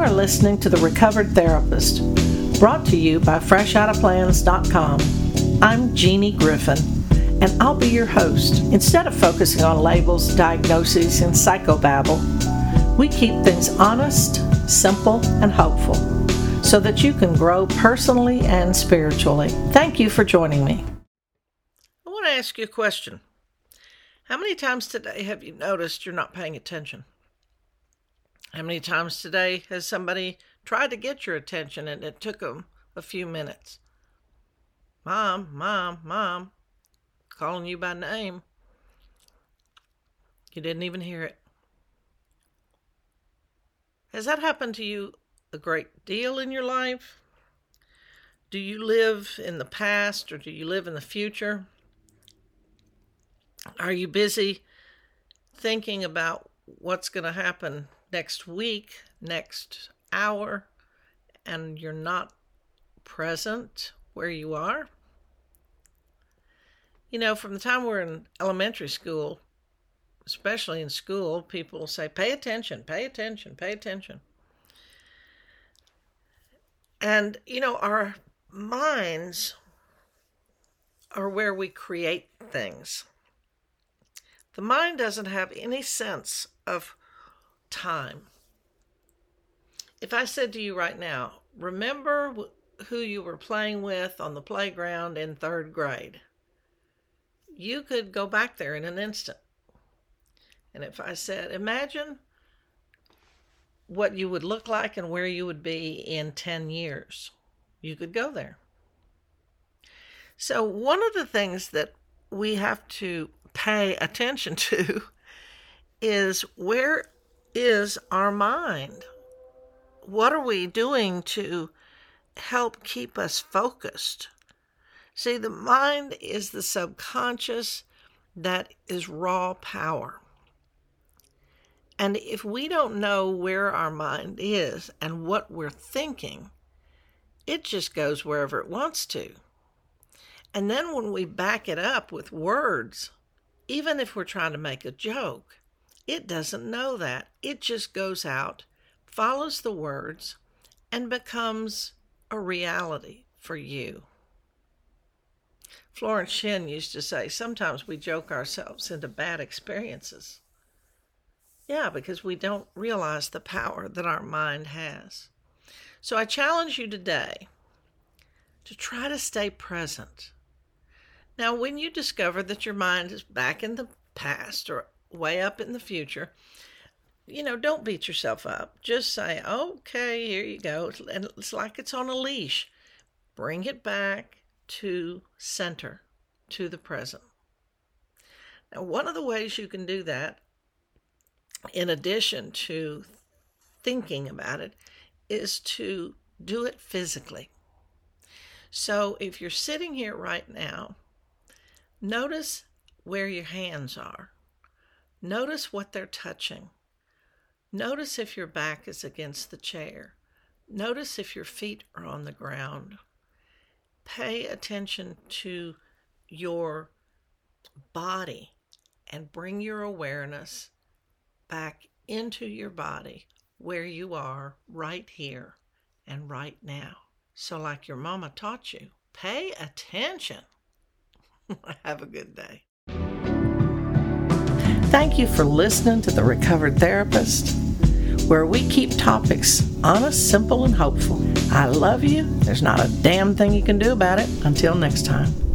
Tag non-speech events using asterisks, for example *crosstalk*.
are listening to The Recovered Therapist, brought to you by FreshOuttaPlans.com. I'm Jeannie Griffin, and I'll be your host. Instead of focusing on labels, diagnoses, and psychobabble, we keep things honest, simple, and hopeful so that you can grow personally and spiritually. Thank you for joining me. I want to ask you a question. How many times today have you noticed you're not paying attention? How many times today has somebody tried to get your attention and it took them a few minutes? Mom, mom, mom, calling you by name. You didn't even hear it. Has that happened to you a great deal in your life? Do you live in the past or do you live in the future? Are you busy thinking about what's going to happen next week, next hour, and you're not present where you are. You know, from the time we're in elementary school, especially in school, people say, pay attention, pay attention, pay attention. And, you know, our minds are where we create things. The mind doesn't have any sense of time. If I said to you right now, remember who you were playing with on the playground in third grade, you could go back there in an instant. And if I said, imagine what you would look like and where you would be in 10 years, you could go there. So, one of the things that we have to pay attention *laughs* to is where is our mind. What are we doing to help keep us focused? See, the mind is the subconscious that is raw power. And if we don't know where our mind is and what we're thinking, it just goes wherever it wants to. And then when we back it up with words, even if we're trying to make a joke, it doesn't know that. It just goes out, follows the words, and becomes a reality for you. Florence Shinn used to say, sometimes we joke ourselves into bad experiences. Yeah, because we don't realize the power that our mind has. So I challenge you today to try to stay present. Now, when you discover that your mind is back in the past or way up in the future, you know, don't beat yourself up. Just say, okay, here you go. And it's like it's on a leash. Bring it back to center, to the present. Now, one of the ways you can do that, in addition to thinking about it, is to do it physically. So if you're sitting here right now, notice where your hands are. Notice what they're touching. Notice if your back is against the chair. Notice if your feet are on the ground. Pay attention to your body and bring your awareness back into your body where you are right here and right now. So, like your mama taught you, pay attention. *laughs* Have a good day. Thank you for listening to The Recovered Therapist, where we keep topics honest, simple, and hopeful. I love you. There's not a damn thing you can do about it. Until next time.